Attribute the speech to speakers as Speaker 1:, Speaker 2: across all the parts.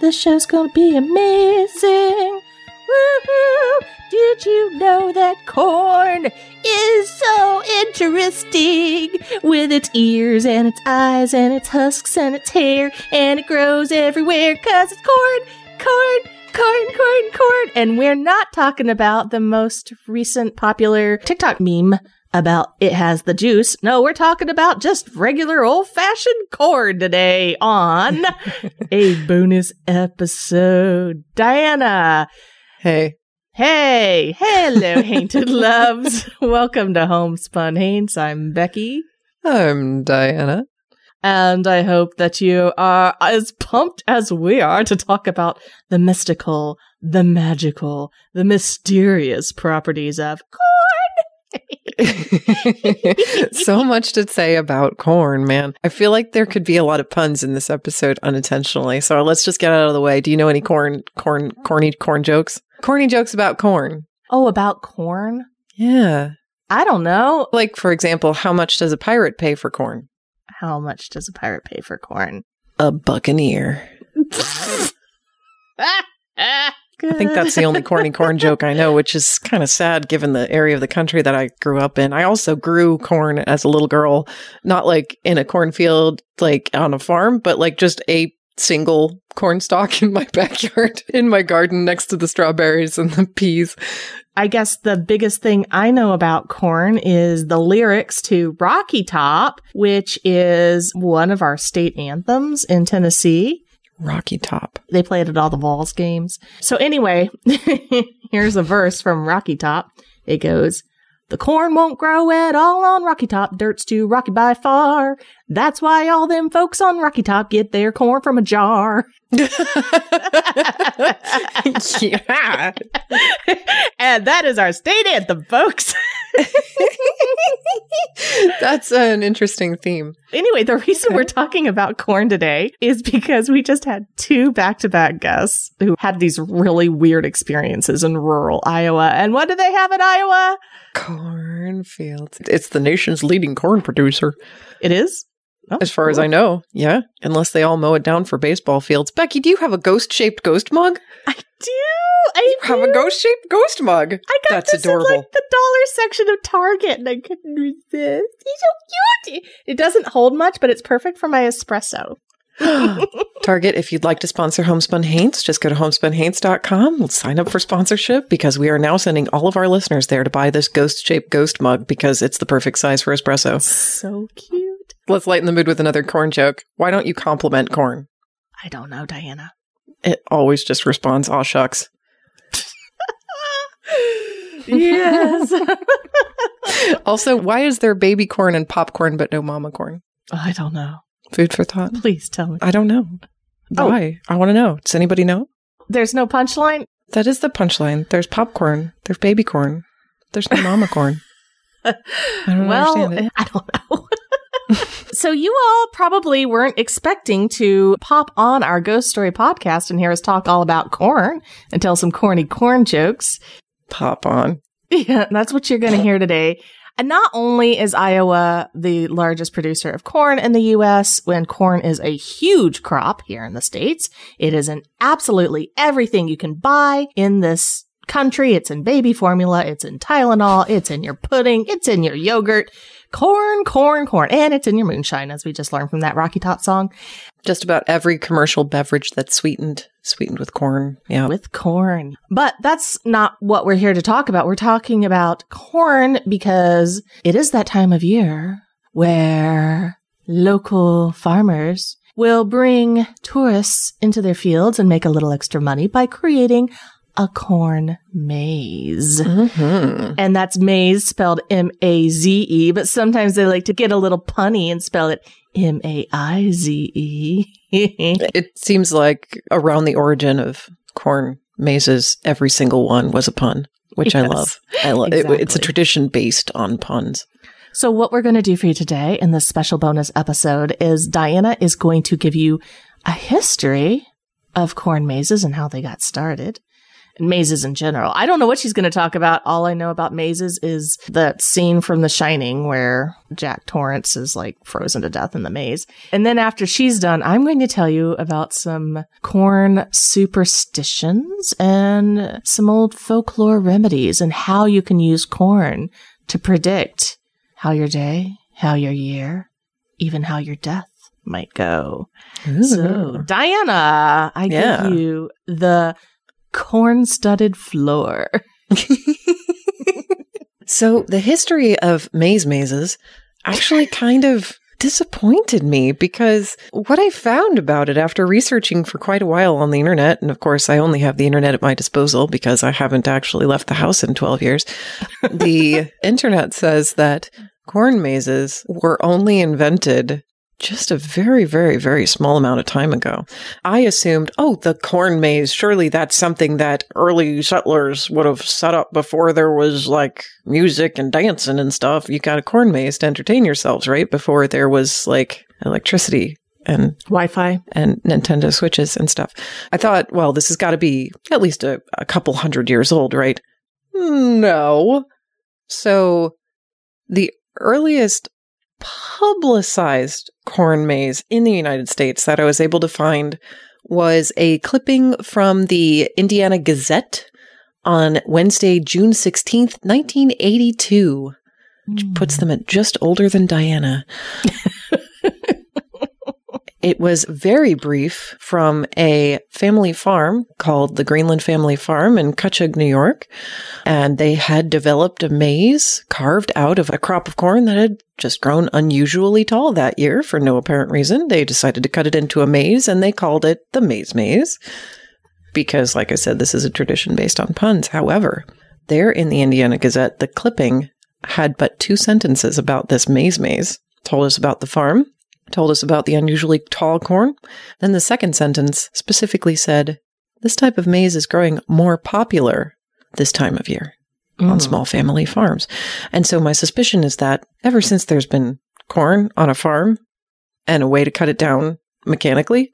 Speaker 1: The show's gonna be amazing. Did you know that corn is so interesting? With its ears and its eyes and its husks and its hair, and it grows everywhere cause it's corn, corn, corn, corn, corn. And we're not talking about the most recent popular TikTok meme about it has the juice. No, we're talking about just regular old fashioned corn today on a bonus episode. Diana.
Speaker 2: Hey.
Speaker 1: Hey. Hello, Hainted Loves. Welcome to Homespun Haints. I'm Becky.
Speaker 2: I'm Diana.
Speaker 1: And I hope that you are as pumped as we are to talk about the mystical, the magical, the mysterious properties of corn.
Speaker 2: so much to say about corn, man. I feel like there could be a lot of puns in this episode unintentionally. So let's just get out of the way. Do you know any corn, corn, corny corn jokes? Corny jokes about corn.
Speaker 1: Oh, about corn?
Speaker 2: Yeah.
Speaker 1: I don't know.
Speaker 2: Like, for example, how much does a pirate pay for corn?
Speaker 1: How much does a pirate pay for corn?
Speaker 2: A buccaneer. I think that's the only corny corn joke I know, which is kind of sad given the area of the country that I grew up in. I also grew corn as a little girl, not like in a cornfield, like on a farm, but like just a single corn stalk in my backyard, in my garden next to the strawberries and the peas.
Speaker 1: I guess the biggest thing I know about corn is the lyrics to Rocky Top, which is one of our state anthems in Tennessee.
Speaker 2: Rocky Top.
Speaker 1: They play it at all the Vols games. So anyway, here's a verse from Rocky Top. It goes, the corn won't grow at all on Rocky Top. Dirt's too rocky by far. That's why all them folks on Rocky Top get their corn from a jar.
Speaker 2: Yeah.
Speaker 1: and that is our state anthem, folks.
Speaker 2: That's an interesting theme.
Speaker 1: Anyway, the reason we're talking about corn today is because we just had two back to back guests who had these really weird experiences in rural Iowa. And what do they have in Iowa?
Speaker 2: Cornfields. It's the nation's leading corn producer.
Speaker 1: It is? Oh,
Speaker 2: as far as I know, yeah. Unless they all mow it down for baseball fields. Becky, do you have a ghost shaped ghost mug?
Speaker 1: I do. I
Speaker 2: you have a ghost shaped ghost mug.
Speaker 1: I got
Speaker 2: That's
Speaker 1: this
Speaker 2: adorable.
Speaker 1: in like the dollar section of Target, and I couldn't resist. He's so cute. It doesn't hold much, but it's perfect for my espresso.
Speaker 2: Target, if you'd like to sponsor Homespun Haints, just go to homespunhaints.com. Sign up for sponsorship because we are now sending all of our listeners there to buy this ghost shaped ghost mug because it's the perfect size for espresso.
Speaker 1: So cute.
Speaker 2: Let's lighten the mood with another corn joke. Why don't you compliment corn?
Speaker 1: I don't know, Diana.
Speaker 2: It always just responds, aw shucks.
Speaker 1: yes.
Speaker 2: also, why is there baby corn and popcorn but no mama corn?
Speaker 1: I don't know.
Speaker 2: Food for thought.
Speaker 1: Please tell me.
Speaker 2: I don't know.
Speaker 1: Oh.
Speaker 2: Why? I want to know. Does anybody know?
Speaker 1: There's no punchline?
Speaker 2: That is the punchline. There's popcorn. There's baby corn. There's no mama corn. I don't
Speaker 1: well,
Speaker 2: understand it.
Speaker 1: I don't know. so you all probably weren't expecting to pop on our ghost story podcast and hear us talk all about corn and tell some corny corn jokes.
Speaker 2: Pop on.
Speaker 1: Yeah, that's what you're going to hear today. And not only is Iowa the largest producer of corn in the US, when corn is a huge crop here in the States, it is in absolutely everything you can buy in this country. It's in baby formula. It's in Tylenol. It's in your pudding. It's in your yogurt. Corn, corn, corn. And it's in your moonshine, as we just learned from that Rocky Top song.
Speaker 2: Just about every commercial beverage that's sweetened, sweetened with corn. Yeah.
Speaker 1: with corn. But that's not what we're here to talk about. We're talking about corn because it is that time of year where local farmers will bring tourists into their fields and make a little extra money by creating a corn maze.
Speaker 2: hmm
Speaker 1: And that's maze spelled M A Z E, but sometimes they like to get a little punny and spell it M A I Z E.
Speaker 2: It seems like around the origin of corn mazes, every single one was a pun, which I love. I love it. It's a tradition based on puns.
Speaker 1: So, what we're going to do for you today in this special bonus episode is Diana is going to give you a history of corn mazes and how they got started. And mazes in general. I don't know what she's going to talk about. All I know about mazes is that scene from The Shining where Jack Torrance is like frozen to death in the maze. And then after she's done, I'm going to tell you about some corn superstitions and some old folklore remedies and how you can use corn to predict how your day, how your year, even how your death might go. So, Diana, I
Speaker 2: Yeah.
Speaker 1: give you the corn studded floor.
Speaker 2: So the history of maze mazes actually kind of disappointed me because what I found about it after researching for quite a while on the internet, and of course I only have the internet at my disposal because I haven't actually left the house in 12 years, the internet says that corn mazes were only invented just a very, very, very small amount of time ago. I assumed, oh, the corn maze, surely that's something that early settlers would have set up before there was like music and dancing and stuff. You got a corn maze to entertain yourselves, right? Before there was like electricity and
Speaker 1: Wi Fi.
Speaker 2: and Nintendo Switches and stuff. I thought, well, this has got to be at least a, a couple hundred years old, right? No. So the earliest publicized corn maze in the United States that I was able to find was a clipping from the Indiana Gazette on Wednesday, June 16th, 1982, which puts hmm. them at just older than Diana. It was very brief from a family farm called the Greenland Family Farm in Cutchogue, New York. And they had developed a maze carved out of a crop of corn that had just grown unusually tall that year for no apparent reason. They decided to cut it into a maze and they called it the Maze Maze. Because, like I said, this is a tradition based on puns. However, there in the Indiana Gazette, the clipping had but two sentences about this maze maze. Told us about the farm, told us about the unusually tall corn. Then the second sentence specifically said, This type of maize is growing more popular this time of year on mm. small family farms. And so my suspicion is that ever since there's been corn on a farm and a way to cut it down mechanically,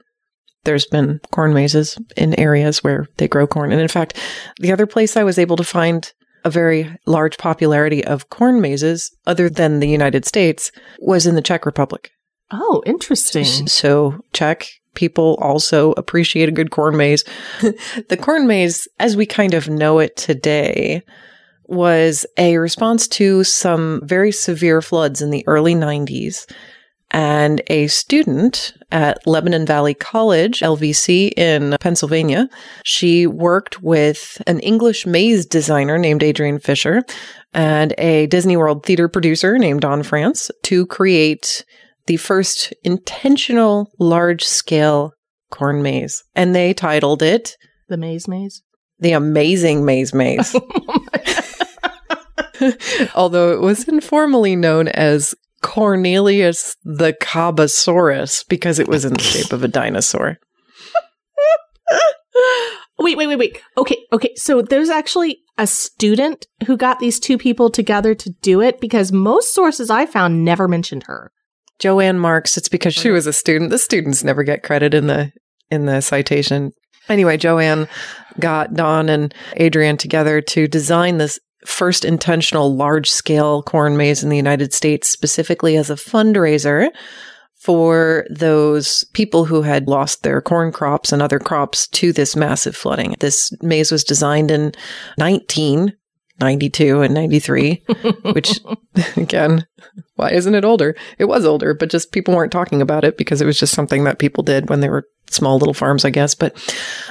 Speaker 2: there's been corn mazes in areas where they grow corn. And in fact, the other place I was able to find a very large popularity of corn mazes, other than the United States, was in the Czech Republic.
Speaker 1: Oh, interesting.
Speaker 2: So Czech people also appreciate a good corn maze. the corn maze, as we kind of know it today, was a response to some very severe floods in the early 90s. And a student at Lebanon Valley College, LVC in Pennsylvania, she worked with an English maze designer named Adrian Fisher and a Disney World theater producer named Don Frantz to create the first intentional large scale corn maze. And they titled it
Speaker 1: The maze maze.
Speaker 2: The Amazing Maze Maze. Oh Although it was informally known as Cornelius the Cobasaurus because it was in the shape of a dinosaur.
Speaker 1: Wait, wait, wait, wait. Okay, okay. So there's actually a student who got these two people together to do it because most sources I found never mentioned her.
Speaker 2: Joanne Marks. It's because she uh-huh. was a student. The students never get credit in the in the citation. Anyway, Joanne got Don and Adrian together to design this first intentional large scale corn maze in the United States, specifically as a fundraiser for those people who had lost their corn crops and other crops to this massive flooding. This maze was designed in 1992 and 93, which again, why isn't it older? It was older, but just people weren't talking about it because it was just something that people did when they were small little farms, I guess. But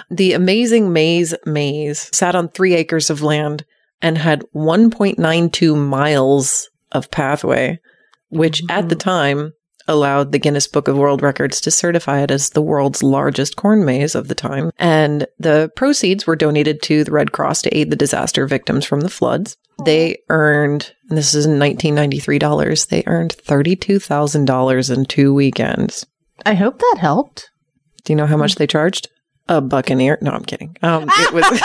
Speaker 2: the amazing maze maze sat on three acres of land and had 1.92 miles of pathway, which at the mm-hmm. time allowed the Guinness Book of World Records to certify it as the world's largest corn maze of the time. And the proceeds were donated to the Red Cross to aid the disaster victims from the floods. They earned, and this is in 1993 dollars, they earned $32,000 in two weekends.
Speaker 1: I hope that helped.
Speaker 2: Do you know how much they charged? A buccaneer. No, I'm kidding. Um, it was.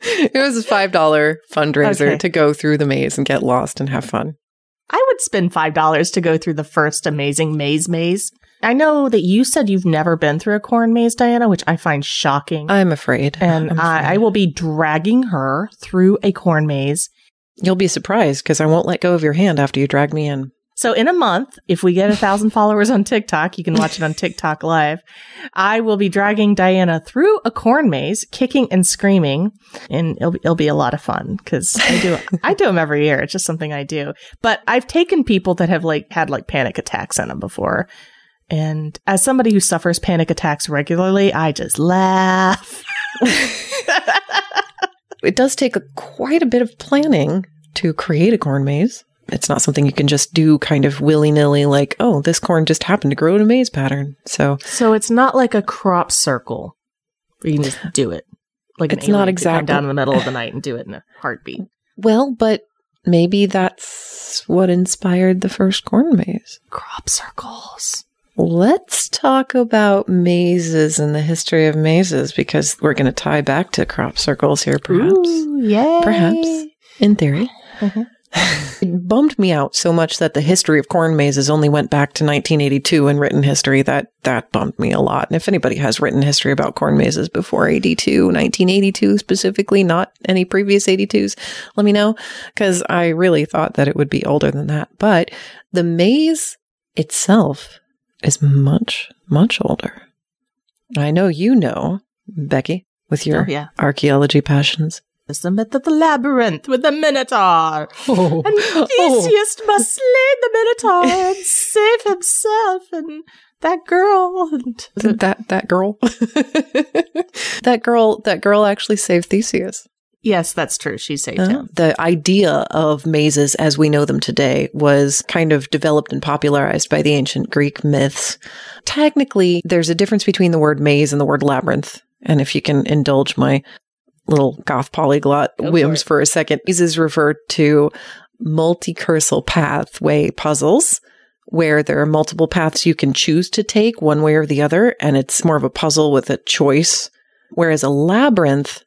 Speaker 2: it was a five dollar fundraiser
Speaker 1: Okay.
Speaker 2: to go through the maze and get lost and have fun.
Speaker 1: I would spend $5 to go through the first amazing maze maze. I know that you said you've never been through a corn maze, Diana, which I find shocking.
Speaker 2: I'm afraid.
Speaker 1: and
Speaker 2: I'm
Speaker 1: I, I will be dragging her through a corn maze.
Speaker 2: You'll be surprised because I won't let go of your hand after you drag me in.
Speaker 1: So in a month, if we get a thousand followers on TikTok, you can watch it on TikTok live. I will be dragging Diana through a corn maze, kicking and screaming, and it'll be, it'll be a lot of fun because I do I do them every year. It's just something I do. But I've taken people that have like had like panic attacks in them before, and as somebody who suffers panic attacks regularly, I just laugh.
Speaker 2: It does take a, quite a bit of planning to create a corn maze. It's not something you can just do kind of willy nilly, like, oh, this corn just happened to grow in a maze pattern. So
Speaker 1: So it's not like a crop circle where you can just do it. Like
Speaker 2: It's not
Speaker 1: alien could come
Speaker 2: exactly-
Speaker 1: down in the middle of the night and do it in a heartbeat.
Speaker 2: Well, but maybe that's what inspired the first corn maze.
Speaker 1: Crop circles.
Speaker 2: Let's talk about mazes and the history of mazes because we're going to tie back to crop circles here, perhaps.
Speaker 1: Ooh, yay.
Speaker 2: Perhaps, in theory.
Speaker 1: Mhm.
Speaker 2: it bummed me out so much that the history of corn mazes only went back to 1982 in written history. That that bummed me a lot. And if anybody has written history about corn mazes before 82, 1982 specifically, not any previous 82s, let me know because I really thought that it would be older than that. But the maze itself is much much older. I know you know, Becky, with your
Speaker 1: Oh, yeah.
Speaker 2: archaeology passions.
Speaker 1: The myth of the labyrinth with the Minotaur.
Speaker 2: Oh,
Speaker 1: And Theseus must slay the Minotaur and save himself and that girl. And
Speaker 2: that that girl that girl that girl actually saved theseus
Speaker 1: yes, that's true. She saved
Speaker 2: Uh,
Speaker 1: him.
Speaker 2: the idea of mazes as we know them today was kind of developed and popularized by the ancient greek myths technically there's a difference between the word maze and the word labyrinth and if you can indulge my little goth polyglot
Speaker 1: Go
Speaker 2: whims
Speaker 1: it.
Speaker 2: for a second mazes refer to multi-cursal pathway puzzles where there are multiple paths you can choose to take one way or the other, and it's more of a puzzle with a choice. Whereas a labyrinth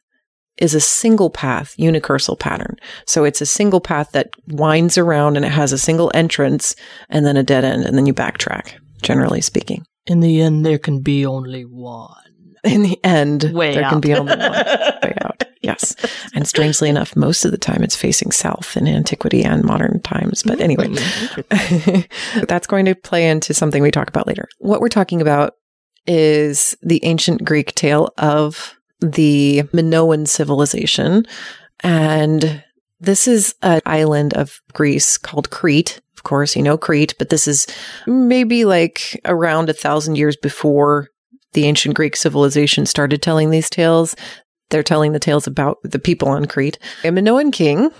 Speaker 2: is a single path, unicursal pattern. So it's a single path that winds around and it has a single entrance and then a dead end, and then you backtrack, generally speaking.
Speaker 1: In the end, there can be only one.
Speaker 2: In the end,
Speaker 1: Way
Speaker 2: there
Speaker 1: out.
Speaker 2: can be only one way out. Yes. And strangely enough, most of the time it's facing south in antiquity and modern times. But anyway, that's going to play into something we talk about later. What we're talking about is the ancient Greek tale of the Minoan civilization. And this is an island of Greece called Crete. Of course, you know Crete, but this is maybe like around a thousand years before the ancient Greek civilization started telling these tales. They're telling the tales about the people on Crete. A Minoan king,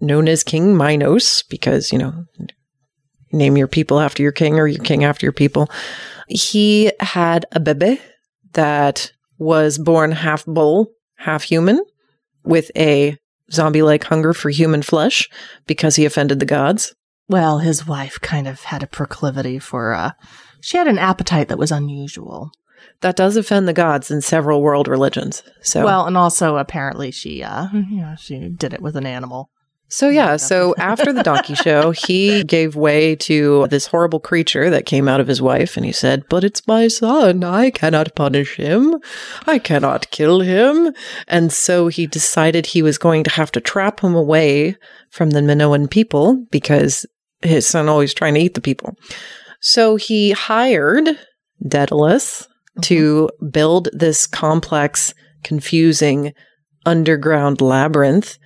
Speaker 2: known as King Minos, because, you know, name your people after your king or your king after your people. He had a bebe that was born half bull, half human, with a zombie like hunger for human flesh because he offended the gods.
Speaker 1: Well, his wife kind of had a proclivity for, uh, she had an appetite that was unusual.
Speaker 2: That does offend the gods in several world religions. So
Speaker 1: Well, and also apparently she, uh, you know, she did it with an animal.
Speaker 2: So yeah, so after the donkey show, he gave way to this horrible creature that came out of his wife and he said, "But it's my son. I cannot punish him. I cannot kill him." And so he decided he was going to have to trap him away from the Minoan people because his son always trying to eat the people. So he hired Daedalus to mm-hmm. build this complex, confusing underground labyrinth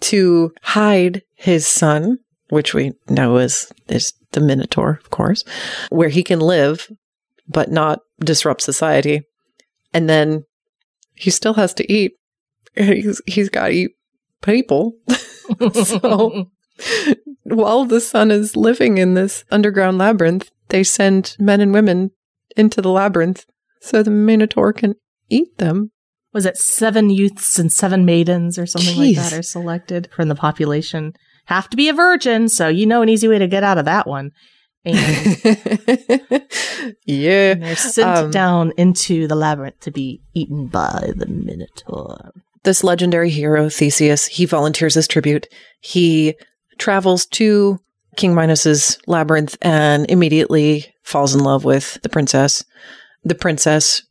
Speaker 2: to hide his son, which we know is is the Minotaur, of course, where he can live but not disrupt society. And then he still has to eat. He's he's got to eat people. so while the son is living in this underground labyrinth, they send men and women into the labyrinth so the Minotaur can eat them.
Speaker 1: Was it seven youths and seven maidens or something
Speaker 2: Jeez.
Speaker 1: like that are selected from the population? Have to be a virgin, so you know an easy way to get out of that one. And
Speaker 2: yeah.
Speaker 1: they're sent
Speaker 2: Um,
Speaker 1: down into the labyrinth to be eaten by the Minotaur.
Speaker 2: this legendary hero, Theseus, he volunteers his tribute. He travels to King Minos's labyrinth and immediately falls in love with the princess. The princess,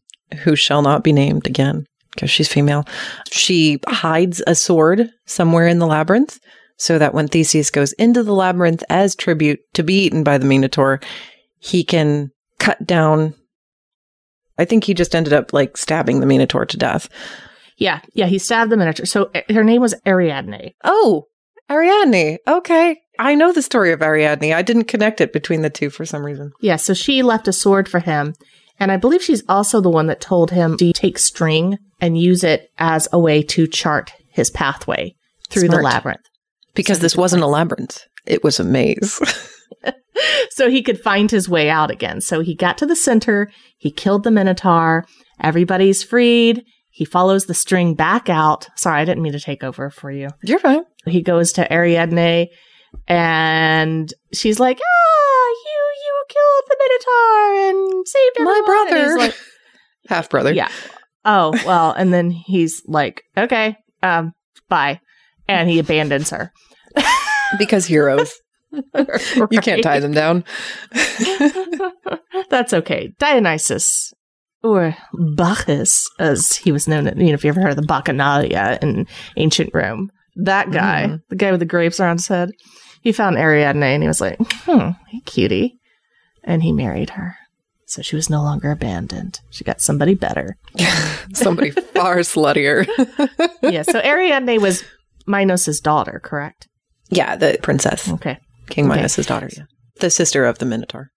Speaker 2: who shall not be named again because she's female, she hides a sword somewhere in the labyrinth so that when Theseus goes into the labyrinth as tribute to be eaten by the Minotaur, he can cut down. I think he just ended up like stabbing the Minotaur to death.
Speaker 1: Yeah, yeah, he stabbed the Minotaur. So uh, her name was Ariadne.
Speaker 2: Oh, Ariadne. Okay. I know the story of Ariadne. I didn't connect it between the two for some reason.
Speaker 1: Yeah, so she left a sword for him. And I believe she's also the one that told him to take string and use it as a way to chart his pathway through
Speaker 2: Smart.
Speaker 1: the labyrinth.
Speaker 2: Because this wasn't a labyrinth, it was a maze.
Speaker 1: so he could find his way out again. So he got to the center, he killed the Minotaur, everybody's freed. He follows the string back out. Sorry, I didn't mean to take over for you.
Speaker 2: You're fine.
Speaker 1: He goes to Ariadne and she's like, Ah, killed the Minotaur and saved
Speaker 2: My
Speaker 1: everyone." And
Speaker 2: brother.
Speaker 1: like,
Speaker 2: Half brother.
Speaker 1: yeah. Oh, well, and then he's like, Okay, um, bye. And he abandons her.
Speaker 2: Because heroes. You can't tie them down.
Speaker 1: That's okay. Dionysus, or Bacchus, as he was known, you know, if you ever heard of the Bacchanalia in ancient Rome, that guy,
Speaker 2: Mhm.
Speaker 1: the guy with the grapes around his head, he found Ariadne and he was like, hmm, hey, cutie. And he married her. So she was no longer abandoned. She got somebody better.
Speaker 2: Somebody far sluttier.
Speaker 1: yeah, so Ariadne was Minos's daughter, correct?
Speaker 2: yeah, the princess.
Speaker 1: Okay.
Speaker 2: King
Speaker 1: Okay.
Speaker 2: Minos' daughter, yeah. The sister of the Minotaur.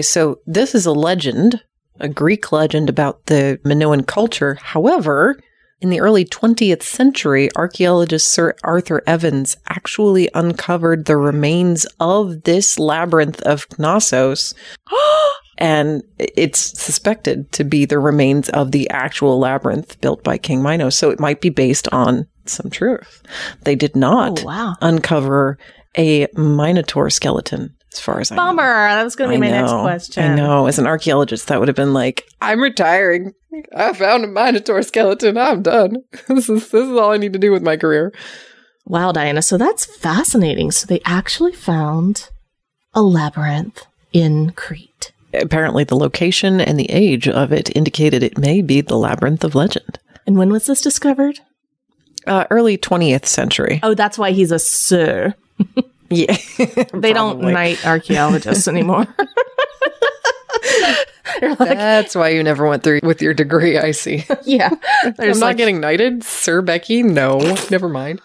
Speaker 2: So this is a legend, a Greek legend about the Minoan culture. However, in the early 20th century, archaeologist Sir Arthur Evans actually uncovered the remains of this labyrinth of Knossos. and it's suspected to be the remains of the actual labyrinth built by King Minos. So it might be based on some truth. They did not
Speaker 1: Oh, wow.
Speaker 2: uncover a Minotaur skeleton, as far as I know.
Speaker 1: Bummer. That was going to be
Speaker 2: I
Speaker 1: my next question.
Speaker 2: I know. As an archaeologist, that would have been like, I'm retiring. I found a Minotaur skeleton. I'm done. this is this is all I need to do with my career.
Speaker 1: Wow, Diana. So that's fascinating. So they actually found a labyrinth in Crete.
Speaker 2: Apparently, the location and the age of it indicated it may be the labyrinth of legend.
Speaker 1: And when was this discovered?
Speaker 2: Uh, early 20th century.
Speaker 1: Oh, that's why he's a sir.
Speaker 2: Yeah,
Speaker 1: They don't knight archaeologists anymore. Like,
Speaker 2: That's why you never went through with your degree. I see.
Speaker 1: yeah.
Speaker 2: I'm not
Speaker 1: like,
Speaker 2: getting knighted, Sir Becky. No, never mind.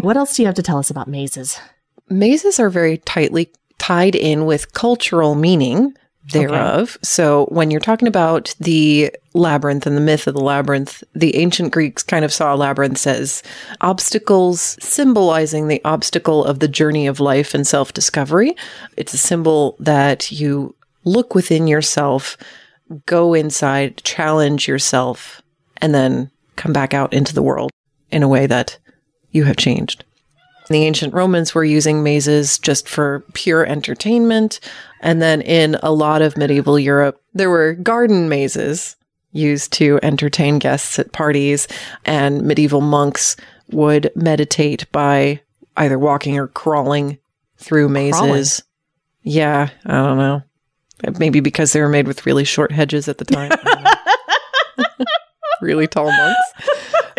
Speaker 1: what else do you have to tell us about mazes?
Speaker 2: mazes are very tightly tied in with cultural meaning thereof. So when you're talking about the labyrinth and the myth of the labyrinth, the ancient Greeks kind of saw labyrinths as obstacles symbolizing the obstacle of the journey of life and self discovery. It's a symbol that you look within yourself, go inside, challenge yourself, and then come back out into the world in a way that you have changed. The ancient Romans were using mazes just for pure entertainment. And then in a lot of medieval Europe, there were garden mazes used to entertain guests at parties, and medieval monks would meditate by either walking or crawling through mazes.
Speaker 1: Crawling?
Speaker 2: Yeah, I don't know. Maybe because they were made with really short hedges at the time. I don't know. really tall monks.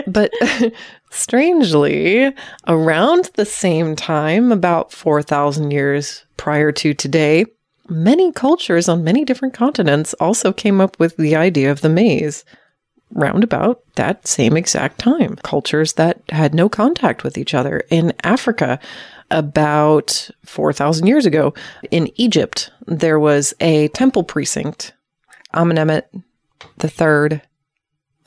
Speaker 2: But strangely, around the same time, about 4,000 years prior to today, many cultures on many different continents also came up with the idea of the maze round about that same exact time. Cultures that had no contact with each other. In Africa, about 4,000 years ago, in Egypt, there was a temple precinct. Amenemhet III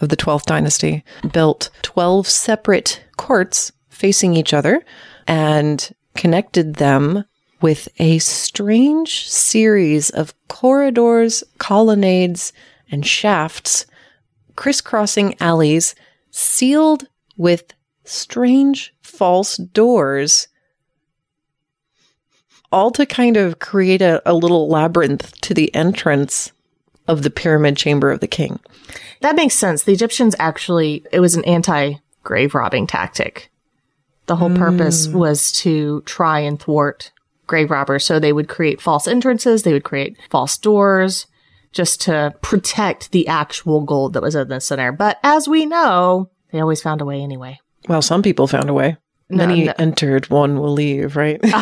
Speaker 2: of the 12th dynasty built 12 separate courts facing each other and connected them with a strange series of corridors, colonnades, and shafts crisscrossing alleys sealed with strange false doors, all to kind of create a, a little labyrinth to the entrance of the pyramid chamber of the king.
Speaker 1: That makes sense. The Egyptians actually, it was an anti grave robbing tactic. The whole purpose hmm. was to try and thwart grave robbers. So they would create false entrances, they would create false doors just to protect the actual gold that was in the center. But as we know, they always found a way anyway.
Speaker 2: Well, some people found a way.
Speaker 1: No,
Speaker 2: Many
Speaker 1: no.
Speaker 2: entered, one will leave, right?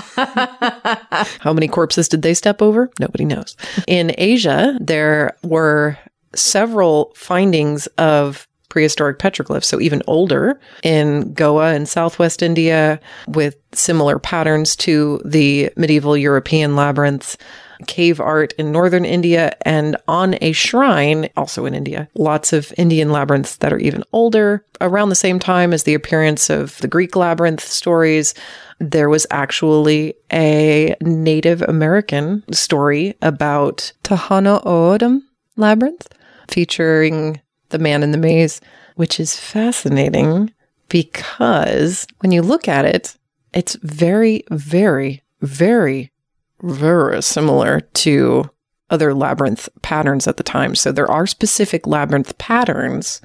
Speaker 2: How many corpses did they step over? Nobody knows. In Asia, there were several findings of prehistoric petroglyphs, so even older in Goa and southwest India with similar patterns to the medieval European labyrinths. Cave art in northern India and on a shrine, also in India. Lots of Indian labyrinths that are even older. Around the same time as the appearance of the Greek labyrinth stories, there was actually a Native American story about Tohono O'odham labyrinth featuring the man in the maze, which is fascinating because when you look at it, it's very, very, very, very similar to other labyrinth patterns at the time. So there are specific labyrinth patterns.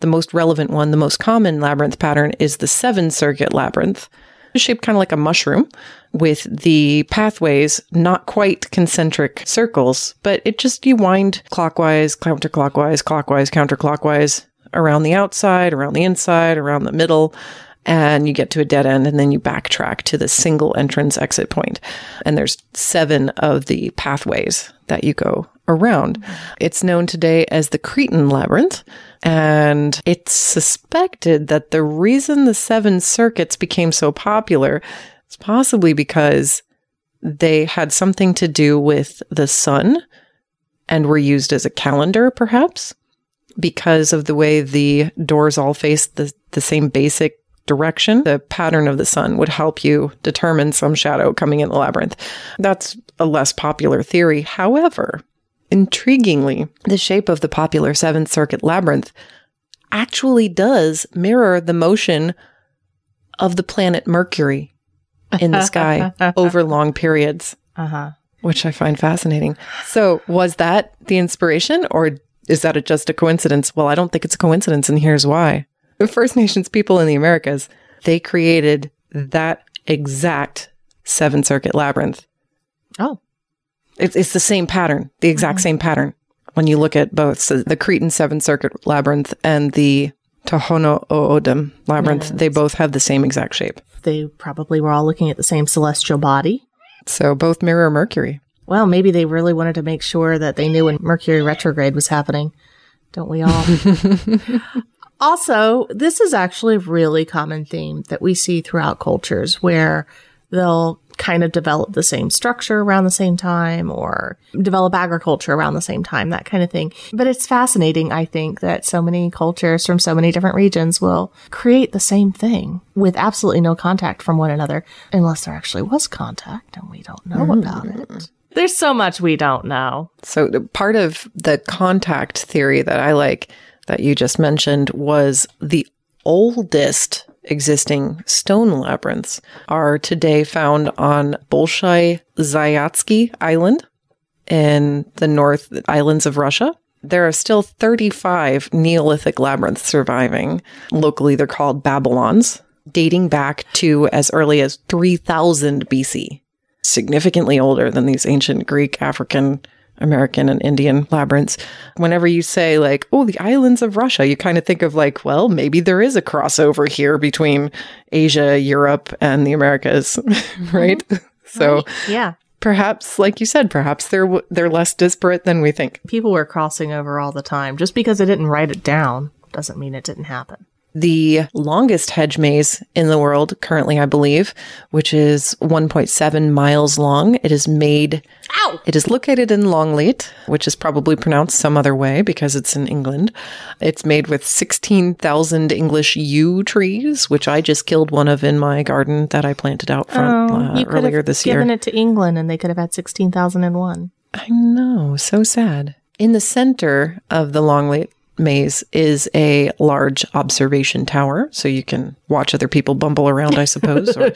Speaker 2: The most relevant one, the most common labyrinth pattern is the seven circuit labyrinth, shaped kind of like a mushroom with the pathways not quite concentric circles, but it just you wind clockwise, counterclockwise, clockwise, counterclockwise around the outside, around the inside, around the middle, and you get to a dead end and then you backtrack to the single entrance exit point. And there's seven of the pathways that you go around. It's known today as the Cretan Labyrinth. And it's suspected that the reason the seven circuits became so popular is possibly because they had something to do with the sun and were used as a calendar, perhaps, because of the way the doors all faced the, the same basic direction. The pattern of the sun would help you determine some shadow coming in the labyrinth. That's a less popular theory. However, intriguingly, the shape of the popular seventh circuit labyrinth actually does mirror the motion of the planet Mercury in the sky over long periods
Speaker 1: Uh huh.
Speaker 2: which I find fascinating. So, was that the inspiration, or is that a, just a coincidence? Well, I don't think it's a coincidence, and here's why. The First Nations people in the Americas, they created that exact seven circuit labyrinth.
Speaker 1: Oh,
Speaker 2: It's, it's the same pattern, the exact mm-hmm. same pattern when you look at both. So, the Cretan seven circuit labyrinth and the Tohono O'odham labyrinth, they both have the same exact shape.
Speaker 1: they probably were all looking at the same celestial body.
Speaker 2: So, both mirror Mercury.
Speaker 1: Well, maybe they really wanted to make sure that they knew when Mercury retrograde was happening. Don't we all? also, this is actually a really common theme that we see throughout cultures where they'll kind of develop the same structure around the same time or develop agriculture around the same time, that kind of thing. But it's fascinating, I think, that so many cultures from so many different regions will create the same thing with absolutely no contact from one another, unless there actually was contact and we don't know mm-hmm. about it. There's so much we don't know.
Speaker 2: So part of the contact theory that I like that you just mentioned was the oldest existing stone labyrinths are today found on Bolshoi Zayatsky Island in the North Islands of Russia. There are still 35 Neolithic labyrinths surviving. Locally, they're called Babylons, dating back to as early as 3000 BC. Significantly older than these ancient Greek, African, American, and Indian labyrinths. Whenever you say, like, oh, the islands of Russia, you kind of think of, like, well, maybe there is a crossover here between Asia, Europe, and the Americas, mm-hmm. right? So,
Speaker 1: Yeah.
Speaker 2: perhaps, like you said, perhaps they're they're less disparate than we think.
Speaker 1: People were crossing over all the time. Just because they didn't write it down doesn't mean it didn't happen.
Speaker 2: The longest hedge maze in the world currently, I believe, which is 1.7 miles long. It is made.
Speaker 1: Ow!
Speaker 2: It is located in Longleat, which is probably pronounced some other way because it's in England. It's made with 16,000 English yew trees, which I just killed one of in my garden that I planted out front uh,
Speaker 1: Oh, you
Speaker 2: earlier this year.
Speaker 1: given it to England and they could have had 16,001.
Speaker 2: I know, so sad. In the center of the Longleat maze is a large observation tower, so you can watch other people bumble around, I suppose, or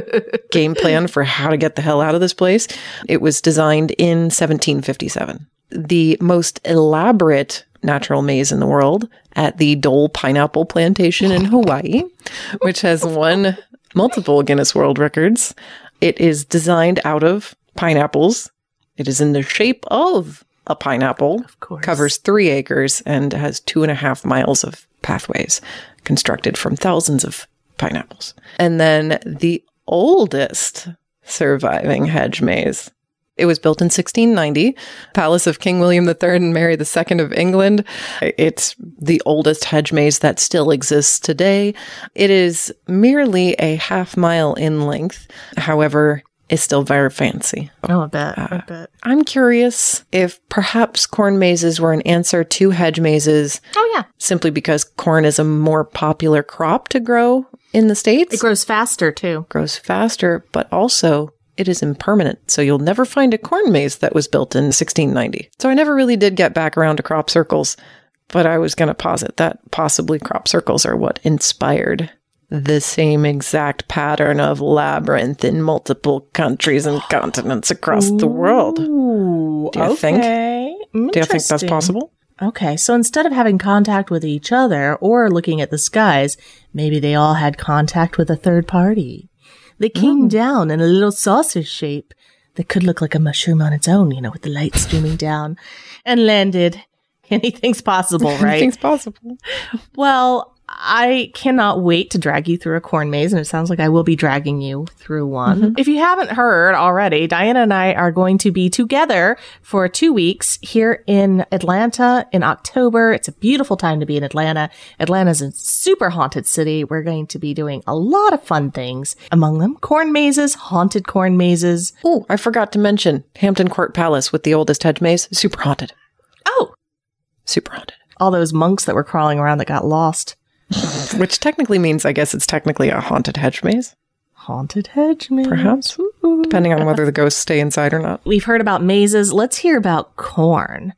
Speaker 2: game plan for how to get the hell out of this place. It was designed in 1757. The most elaborate natural maze in the world at the Dole Pineapple Plantation in Hawaii, which has won multiple Guinness World Records. It is designed out of pineapples. It is in the shape of a pineapple, of
Speaker 1: course.
Speaker 2: covers three acres, and has two and a half miles of pathways constructed from thousands of pineapples. And then the oldest surviving hedge maze. It was built in 1690, Palace of King William III and Mary II of England. It's the oldest hedge maze that still exists today. It is merely a half mile in length. However, is still very fancy.
Speaker 1: Oh, I bet.
Speaker 2: Uh,
Speaker 1: I bet.
Speaker 2: I'm curious if perhaps corn mazes were an answer to hedge mazes
Speaker 1: Oh, yeah.
Speaker 2: simply because corn is a more popular crop to grow in the States.
Speaker 1: It grows faster, too.
Speaker 2: grows faster, but also it is impermanent. So you'll never find a corn maze that was built in 1690. So I never really did get back around to crop circles, but I was going to posit that possibly crop circles are what inspired the same exact pattern of labyrinth in multiple countries and continents across the world. Do you think? Do you think that's possible?
Speaker 1: Okay, so instead of having contact with each other or looking at the skies, maybe they all had contact with a third party. They came hmm. down in a little saucer shape that could look like a mushroom on its own, you know, with the light streaming down, and landed. Anything's possible, right?
Speaker 2: Anything's possible.
Speaker 1: Well, I cannot wait to drag you through a corn maze, and it sounds like I will be dragging you through one. Mm-hmm. If you haven't heard already, Diana and I are going to be together for two weeks here in Atlanta in October. It's a beautiful time to be in Atlanta. Atlanta's a super haunted city. We're going to be doing a lot of fun things, among them corn mazes, haunted corn mazes.
Speaker 2: Oh, I forgot to mention Hampton Court Palace with the oldest hedge maze, super haunted.
Speaker 1: Oh,
Speaker 2: Super haunted.
Speaker 1: all those monks that were crawling around that got lost.
Speaker 2: Which technically means, I guess, it's technically a haunted hedge maze,
Speaker 1: Haunted hedge maze.
Speaker 2: perhaps,
Speaker 1: Ooh.
Speaker 2: depending on whether the ghosts stay inside or not.
Speaker 1: We've heard about mazes. Let's hear about corn.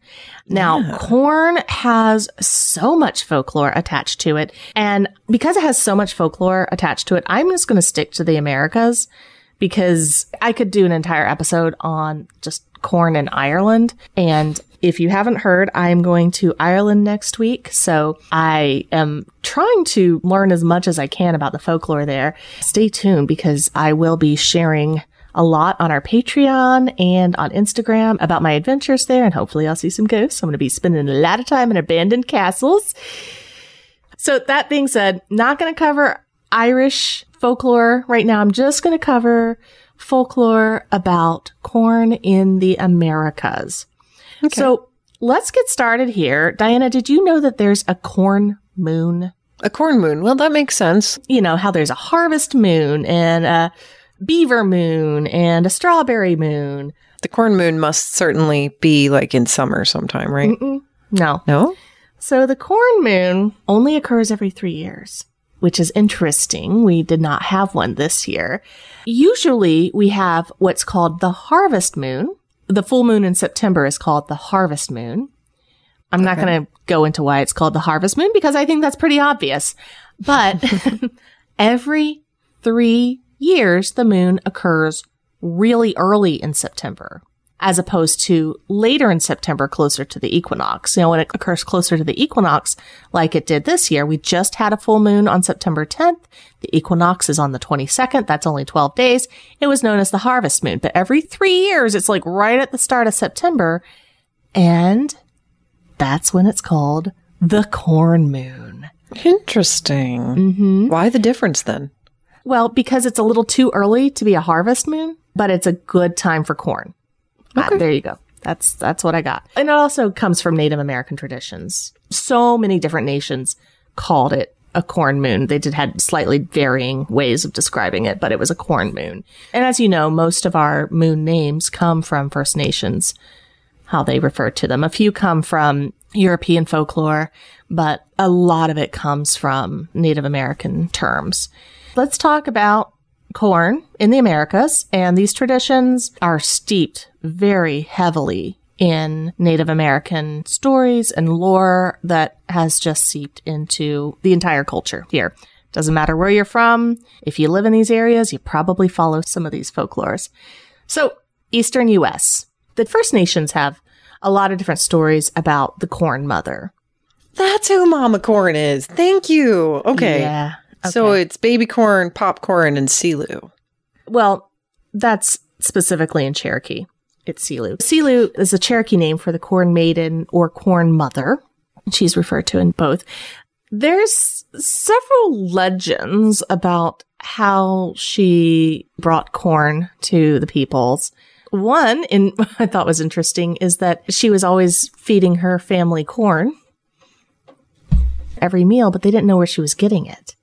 Speaker 1: Now, corn has so much folklore attached to it. And because it has so much folklore attached to it, I'm just going to stick to the Americas because I could do an entire episode on just corn in Ireland. And if you haven't heard, I'm going to Ireland next week. So I am trying to learn as much as I can about the folklore there. Stay tuned because I will be sharing a lot on our Patreon and on Instagram about my adventures there. And hopefully I'll see some ghosts. I'm going to be spending a lot of time in abandoned castles. So that being said, not going to cover Irish folklore right now. I'm just going to cover folklore about corn in the Americas. So let's get started here. Diana, did you know that there's a corn moon?
Speaker 2: A corn moon. Well, that makes sense.
Speaker 1: You know, how there's a harvest moon and a beaver moon and a strawberry moon.
Speaker 2: The corn moon must certainly be like in summer sometime, right?
Speaker 1: Mm-mm. No.
Speaker 2: No?
Speaker 1: So the corn moon only occurs every three years, which is interesting. We did not have one this year. Usually we have what's called the harvest moon. The full moon in September is called the harvest moon. I'm not going to go into why it's called the harvest moon because I think that's pretty obvious. But Every three years, the moon occurs really early in September, as opposed to later in September, closer to the equinox. You know, when it occurs closer to the equinox, like it did this year, we just had a full moon on September 10th. The equinox is on the 22nd. That's only 12 days. It was known as the harvest moon, but every three years, it's like right at the start of September. And that's when it's called the corn moon.
Speaker 2: Interesting.
Speaker 1: Mm-hmm.
Speaker 2: Why the difference then?
Speaker 1: Well, because it's a little too early to be a harvest moon, but it's a good time for corn. Ah, there you go. That's that's what I got. And it also comes from Native American traditions. So many different nations called it a corn moon. They did had slightly varying ways of describing it, but it was a corn moon. And as you know, most of our moon names come from First Nations, how they refer to them. A few come from European folklore, but a lot of it comes from Native American terms. Let's talk about corn in the Americas, and these traditions are steeped very heavily in Native American stories and lore that has just seeped into the entire culture here. Doesn't matter where you're from. If you live in these areas, you probably follow some of these folklores. So, Eastern US. The First Nations have a lot of different stories about the corn mother.
Speaker 2: That's who Mama Corn is. Thank you. Okay.
Speaker 1: Yeah.
Speaker 2: So it's baby corn, popcorn, and Selu.
Speaker 1: Well, that's specifically in Cherokee. It's Selu. Selu is a Cherokee name for the corn maiden or corn mother. She's referred to in both. There's several legends about how she brought corn to the peoples. One in I thought was interesting is that she was always feeding her family corn every meal, but they didn't know where she was getting it.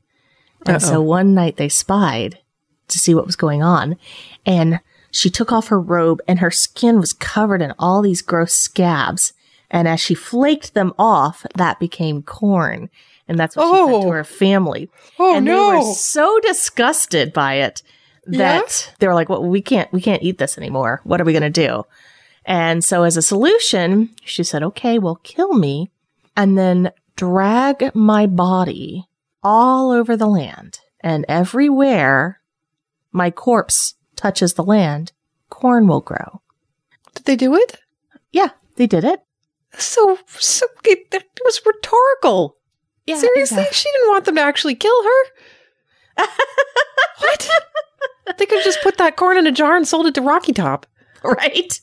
Speaker 1: And so one night they spied to see what was going on and she took off her robe and her skin was covered in all these gross scabs. And as she flaked them off, that became corn. And that's what she fed to
Speaker 2: Oh.
Speaker 1: her family.
Speaker 2: Oh,
Speaker 1: and
Speaker 2: no.
Speaker 1: they were so disgusted by it that they were like, well, we can't, we can't eat this anymore. What are we going to do? And so as a solution, she said, okay, well, kill me and then drag my body all over the land. And everywhere my corpse touches the land, corn will grow.
Speaker 2: Did they do it?
Speaker 1: Yeah, they did it.
Speaker 2: So, so it, it was rhetorical.
Speaker 1: Yeah,
Speaker 2: Seriously,
Speaker 1: exactly.
Speaker 2: she didn't want them to actually kill her. what? They could have just put that corn in a jar and sold it to Rocky Top.
Speaker 1: right?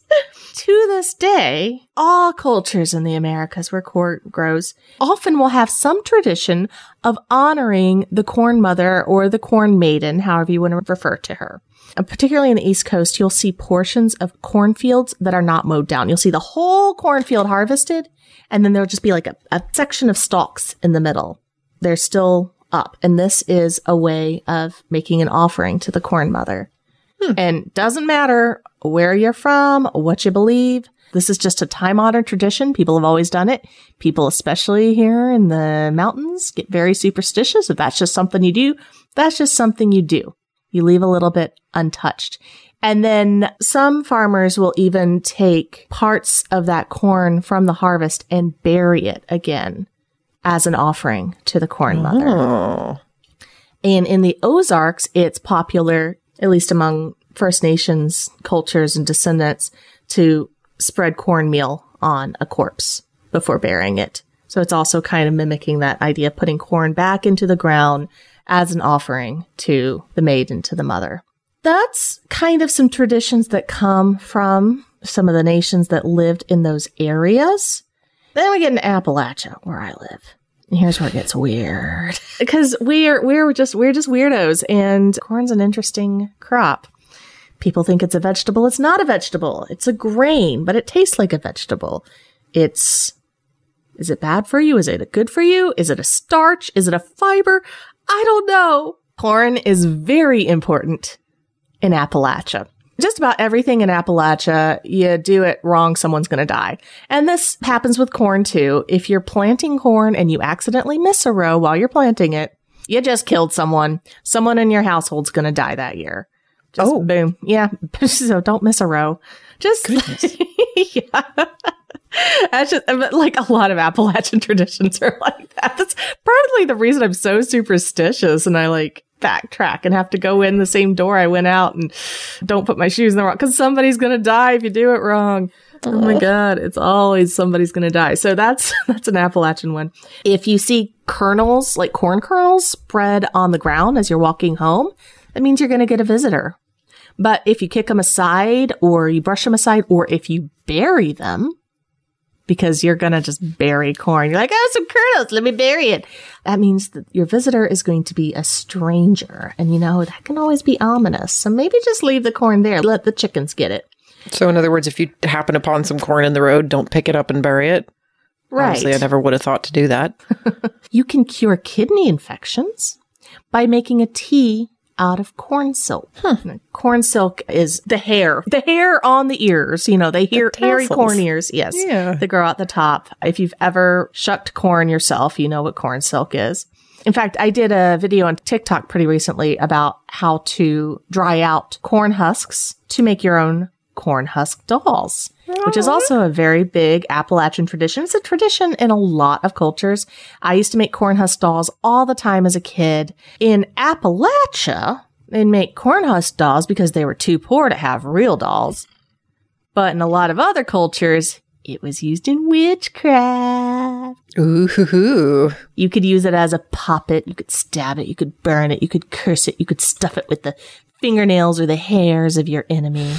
Speaker 1: to this day, all cultures in the Americas where corn grows often will have some tradition of honoring the corn mother or the corn maiden, however you want to refer to her. And particularly in the East Coast, you'll see portions of cornfields that are not mowed down. You'll see the whole cornfield harvested, and then there'll just be like a, a section of stalks in the middle. They're still up. And this is a way of making an offering to the corn mother. Hmm. And doesn't matter where you're from, what you believe. This is just a time honored tradition. People have always done it. People, especially here in the mountains, get very superstitious. If that's just something you do, that's just something you do. You leave a little bit untouched. And then some farmers will even take parts of that corn from the harvest and bury it again as an offering to the corn mother.
Speaker 2: Oh.
Speaker 1: And in the Ozarks, it's popular, at least among First Nations cultures and descendants, to spread cornmeal on a corpse before burying it. So it's also kind of mimicking that idea of putting corn back into the ground as an offering to the maiden, to the mother. That's kind of some traditions that come from some of the nations that lived in those areas. Then we get into Appalachia, where I live. Here's where it gets weird. Because we're we're just we're just weirdos and corn's an interesting crop. People think it's a vegetable. It's not a vegetable. It's a grain, but it tastes like a vegetable. It's is it bad for you? Is it good for you? Is it a starch? Is it a fiber? I don't know. Corn is very important in Appalachia. Just about everything in Appalachia, you do it wrong, someone's going to die. And this happens with corn too. If you're planting corn and you accidentally miss a row while you're planting it, you just killed someone. Someone in your household's going to die that year. Just
Speaker 2: Oh.
Speaker 1: boom. Yeah. so don't miss a row. Just, yeah. That's just, uh, but, like a lot of Appalachian traditions are like that. That's probably the reason I'm so superstitious and I like backtrack and have to go in the same door I went out and don't put my shoes in the wrong because somebody's gonna die if you do it wrong. Oh my god, it's always somebody's gonna die. So that's that's an Appalachian one. If you see kernels, like corn kernels, spread on the ground as you're walking home, that means you're gonna get a visitor. But if you kick them aside or you brush them aside or if you bury them, because you're going to just bury corn. You're like, oh, some kernels. Let me bury it. That means that your visitor is going to be a stranger. And you know, that can always be ominous. So maybe just leave the corn there. Let the chickens get it.
Speaker 2: So, in other words, if you happen upon some corn in the road, don't pick it up and bury it.
Speaker 1: Right.
Speaker 2: Honestly, I never would have thought to do that.
Speaker 1: you can cure kidney infections by making a tea out of corn silk. Huh. Corn silk is the hair, the hair on the ears. You know, they hear the hairy corn ears. Yes.
Speaker 2: Yeah.
Speaker 1: They grow out the top. If you've ever shucked corn yourself, you know what corn silk is. In fact, I did a video on TikTok pretty recently about how to dry out corn husks to make your own corn husk dolls which is also a very big Appalachian tradition. It's a tradition in a lot of cultures. I used to make corn husk dolls all the time as a kid. In Appalachia, they'd make corn husk dolls because they were too poor to have real dolls. But in a lot of other cultures, it was used in witchcraft.
Speaker 2: Ooh.
Speaker 1: You could use it as a puppet. You could stab it. You could burn it. You could curse it. You could stuff it with the fingernails or the hairs of your enemy.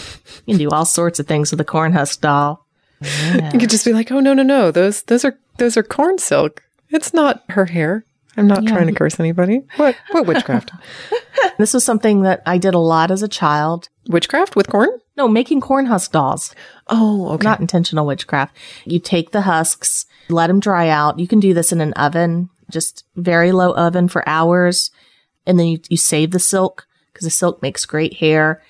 Speaker 1: You can do all sorts of things with a corn husk doll.
Speaker 2: Yeah. You could just be like, "Oh no, no, no! Those those are those are corn silk. It's not her hair. I'm not yeah. trying to curse anybody. What what witchcraft?
Speaker 1: this was something that I did a lot as a child.
Speaker 2: Witchcraft with corn?
Speaker 1: No, making corn husk dolls.
Speaker 2: Oh, okay.
Speaker 1: Not intentional witchcraft. You take the husks, let them dry out. You can do this in an oven, just very low oven for hours, and then you, you save the silk because the silk makes great hair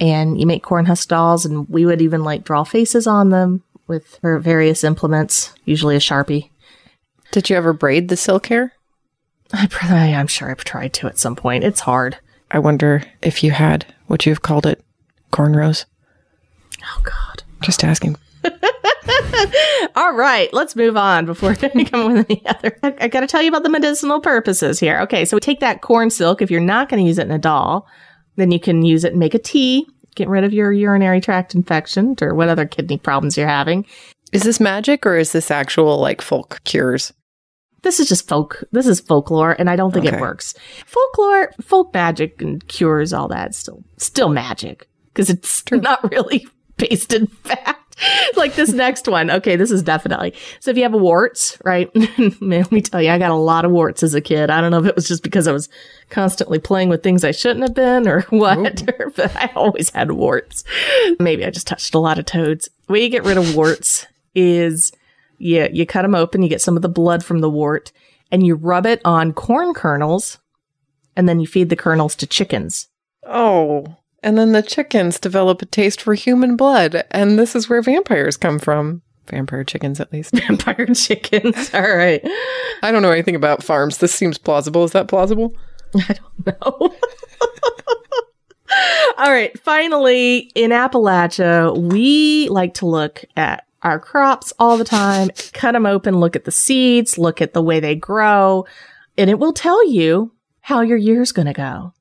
Speaker 1: and you make corn husk dolls and we would even like draw faces on them with her various implements, usually a Sharpie.
Speaker 2: Did you ever braid the silk hair?
Speaker 1: I, I'm sure I've tried to at some point. It's hard.
Speaker 2: I wonder if you had what you've called it, cornrows.
Speaker 1: Oh God!
Speaker 2: Just asking.
Speaker 1: All right, let's move on before I come with any other. I, I got to tell you about the medicinal purposes here. Okay, so we take that corn silk. If you're not going to use it in a doll, then you can use it and make a tea, get rid of your urinary tract infection or what other kidney problems you're having.
Speaker 2: Is this magic or is this actual like folk cures?
Speaker 1: This is just folk. This is folklore, and I don't think okay. it works. Folklore, folk magic, and cures, all that still still magic because it's not really based in fact. like this next one. Okay, this is definitely. So if you have warts, right? let me tell you, I got a lot of warts as a kid. I don't know if it was just because I was constantly playing with things I shouldn't have been or what, but I always had warts. Maybe I just touched a lot of toads. The way you get rid of warts is you, you cut them open, you get some of the blood from the wart and you rub it on corn kernels and then you feed the kernels to chickens.
Speaker 2: Oh. And then the chickens develop a taste for human blood. And this is where vampires come from. Vampire chickens, at least.
Speaker 1: Vampire chickens. All right.
Speaker 2: I don't know anything about farms. This seems plausible. Is that plausible?
Speaker 1: I don't know. All right. Finally, in Appalachia, we like to look at our crops all the time, cut them open, look at the seeds, look at the way they grow, and it will tell you how your year's going to go.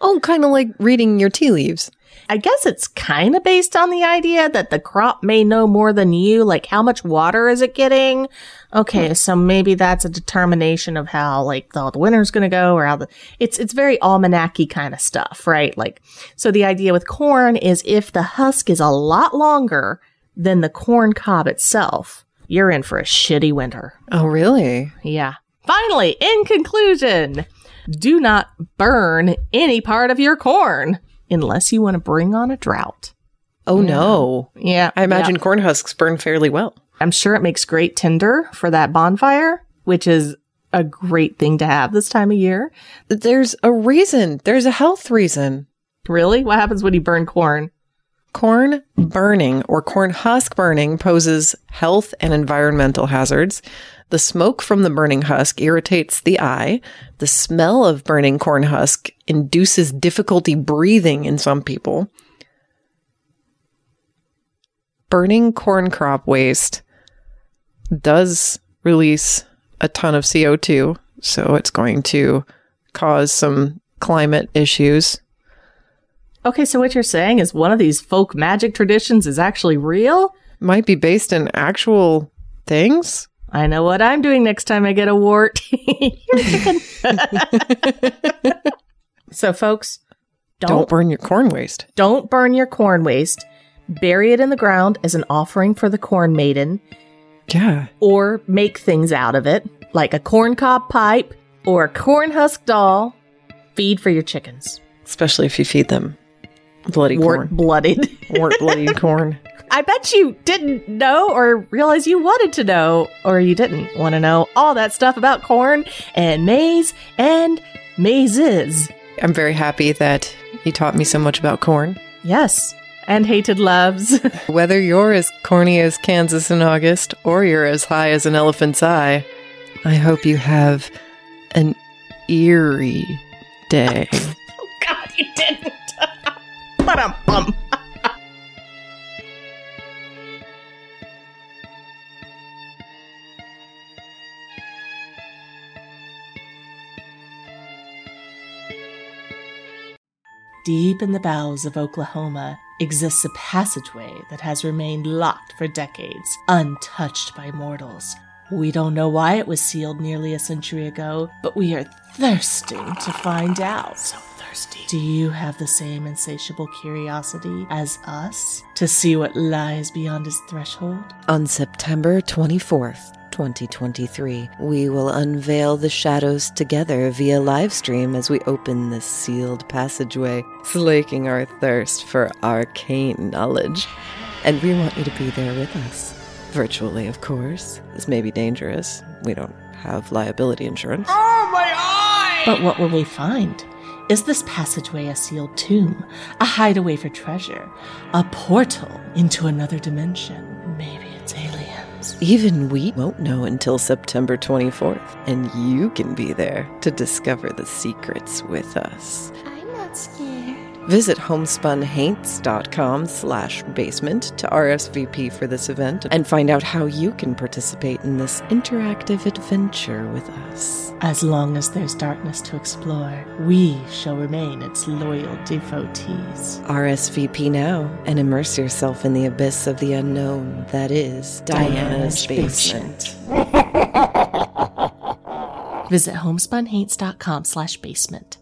Speaker 2: Oh, kind of like reading your tea leaves.
Speaker 1: I guess it's kind of based on the idea that the crop may know more than you, like how much water is it getting? Okay, hmm. so maybe that's a determination of how like the, the winter's going to go or how the it's it's very almanacky kind of stuff, right? Like so the idea with corn is if the husk is a lot longer than the corn cob itself, you're in for a shitty winter.
Speaker 2: Oh, really?
Speaker 1: Yeah. Finally, in conclusion, do not burn any part of your corn unless you want to bring on a drought.
Speaker 2: Oh yeah. no.
Speaker 1: Yeah.
Speaker 2: I imagine yeah. corn husks burn fairly well.
Speaker 1: I'm sure it makes great tinder for that bonfire, which is a great thing to have this time of year.
Speaker 2: There's a reason. There's a health reason.
Speaker 1: Really? What happens when you burn corn?
Speaker 2: Corn burning or corn husk burning poses health and environmental hazards. The smoke from the burning husk irritates the eye. The smell of burning corn husk induces difficulty breathing in some people. Burning corn crop waste does release a ton of CO2, so it's going to cause some
Speaker 3: climate issues.
Speaker 1: Okay, so what you're saying is one of these folk magic traditions is actually real?
Speaker 3: Might be based in actual things.
Speaker 1: I know what I'm doing next time I get a wart. You're chicken. so, folks,
Speaker 3: Don't,
Speaker 1: don't,
Speaker 3: burn your corn waste.
Speaker 1: don't burn your corn waste. Bury it in the ground as an offering for the corn maiden,
Speaker 3: Yeah.
Speaker 1: or make things out of it, like a corn cob pipe or a corn husk doll. Feed for your chickens.
Speaker 3: Especially if you feed them bloody
Speaker 1: Wart
Speaker 3: corn.
Speaker 1: blooded.
Speaker 3: Wart bloody corn.
Speaker 1: I bet you didn't know or realize you wanted to know or you didn't want to know all that stuff about corn and maize and mazes.
Speaker 3: I'm very happy that you taught me so much about corn.
Speaker 1: Yes. And hated loves.
Speaker 3: Whether you're as corny as Kansas in August or you're as high as an elephant's eye, I hope you have an eerie day.
Speaker 1: oh, God, you didn't. Ba-dum-bum. Deep in the bowels of Oklahoma exists a passageway that has remained locked for decades, untouched by mortals. We don't know why it was sealed nearly a century ago, but we are thirsting to find out. So thirsty. Do you have the same insatiable curiosity as us to see what lies beyond his threshold?
Speaker 2: On September 24th, 2023, we will unveil the shadows together via livestream as we open this sealed passageway, slaking our thirst for arcane knowledge. And we want you to be there with us. Virtually, of course. This may be dangerous. We don't have liability insurance. Oh, my eye!
Speaker 1: But what will we find? Is this passageway a sealed tomb, a hideaway for treasure, a portal into another dimension? Maybe it's aliens.
Speaker 2: Even we won't know until September 24th, and you can be there to discover the secrets with us.
Speaker 4: I'm not scared.
Speaker 2: Visit homespunhaints.com slash basement to RSVP for this event and find out how you can participate in this interactive adventure with us.
Speaker 1: As long as there's darkness to explore, we shall remain its loyal devotees.
Speaker 2: RSVP now and immerse yourself in the abyss of the unknown that is Diana's,
Speaker 1: Diana's
Speaker 2: basement.
Speaker 1: Visit homespunhaints.com slash basement.